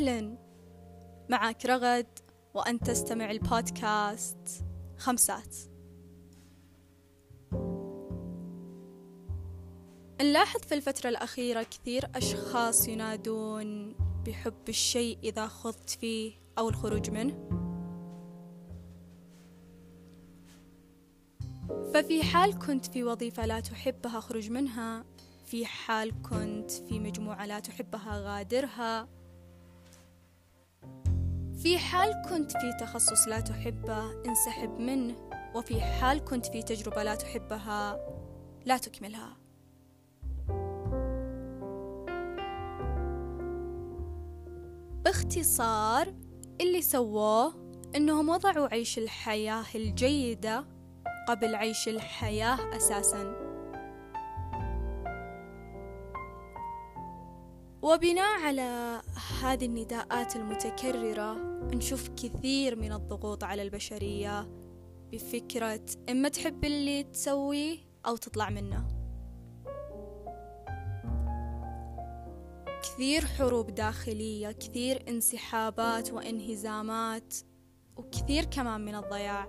أهلا. معك رغد وأنت تستمع البودكاست خمسات. نلاحظ في الفترة الأخيرة كثير أشخاص ينادون بحب الشيء إذا خضت فيه أو الخروج منه. ففي حال كنت في وظيفة لا تحبها اخرج منها. في حال كنت في مجموعة لا تحبها غادرها. في حال كنت في تخصص لا تحبه انسحب منه. وفي حال كنت في تجربة لا تحبها لا تكملها. باختصار اللي سووه إنهم وضعوا عيش الحياة الجيدة قبل عيش الحياة أساسا. وبناء على هذه النداءات المتكررة نشوف كثير من الضغوط على البشرية بفكرة إما تحب اللي تسويه أو تطلع منه. كثير حروب داخلية كثير انسحابات وانهزامات وكثير كمان من الضياع.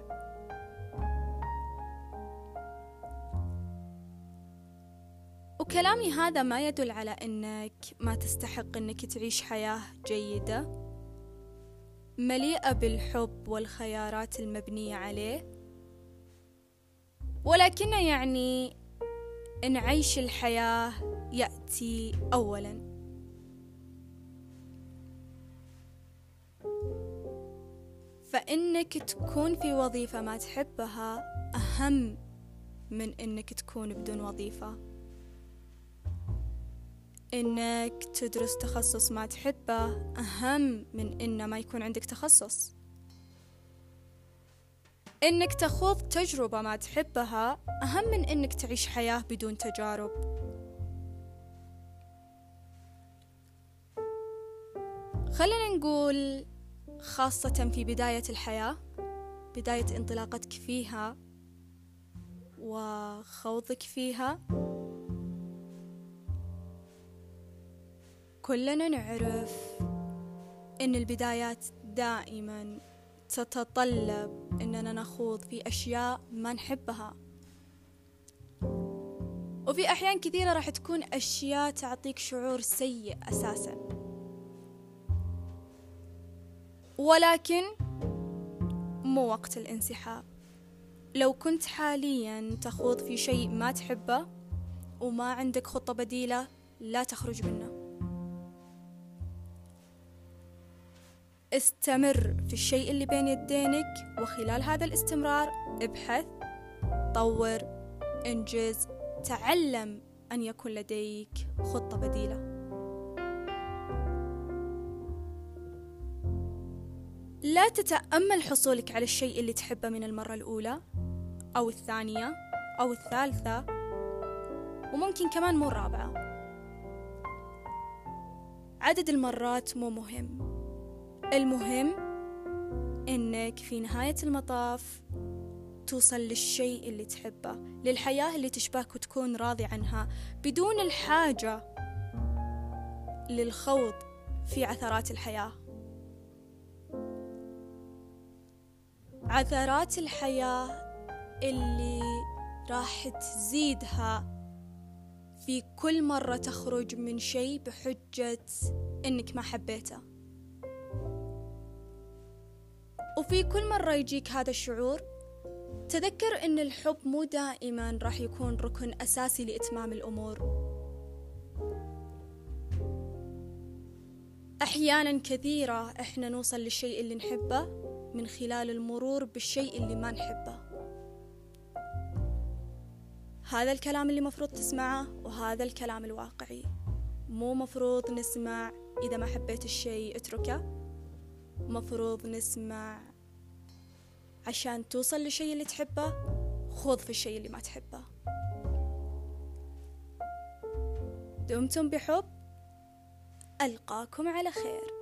وكلامي هذا ما يدل على إنك ما تستحق إنك تعيش حياة جيدة مليئة بالحب والخيارات المبنية عليه. ولكنه يعني إن عيش الحياة يأتي اولا. فإنك تكون في وظيفة ما تحبها أهم من إنك تكون بدون وظيفة. إنك تدرس تخصص ما تحبه أهم من إنه ما يكون عندك تخصص. إنك تخوض تجربة ما تحبها أهم من إنك تعيش حياة بدون تجارب. خلينا نقول خاصة في بداية الحياة بداية انطلاقتك فيها وخوضك فيها. كلنا نعرف إن البدايات دائما تتطلب إننا نخوض في أشياء ما نحبها. وفي أحيان كثيرة راح تكون أشياء تعطيك شعور سيء أساسا. ولكن مو وقت الانسحاب. لو كنت حاليا تخوض في شيء ما تحبه وما عندك خطة بديلة لا تخرج منه. استمر في الشيء اللي بين يدينك وخلال هذا الاستمرار ابحث طور انجز تعلم أن يكون لديك خطة بديلة. لا تتأمل حصولك على الشيء اللي تحبه من المرة الأولى أو الثانية أو الثالثة وممكن كمان مو الرابعة. عدد المرات مو مهم. المهم إنك في نهاية المطاف توصل للشيء اللي تحبه للحياة اللي تشبهك وتكون راضي عنها بدون الحاجة للخوض في عثرات الحياة. عثرات الحياة اللي راح تزيدها في كل مرة تخرج من شيء بحجة إنك ما حبيته. وفي كل مرة يجيك هذا الشعور تذكر أن الحب مو دائما راح يكون ركن أساسي لإتمام الأمور. أحيانا كثيرة إحنا نوصل للشيء اللي نحبه من خلال المرور بالشيء اللي ما نحبه. هذا الكلام اللي مفروض تسمعه وهذا الكلام الواقعي. مو مفروض نسمع إذا ما حبيت الشيء اتركه. مفروض نسمع عشان توصل للشيء اللي تحبه خوض في الشيء اللي ما تحبه. دمتم بحب؟ ألقاكم على خير.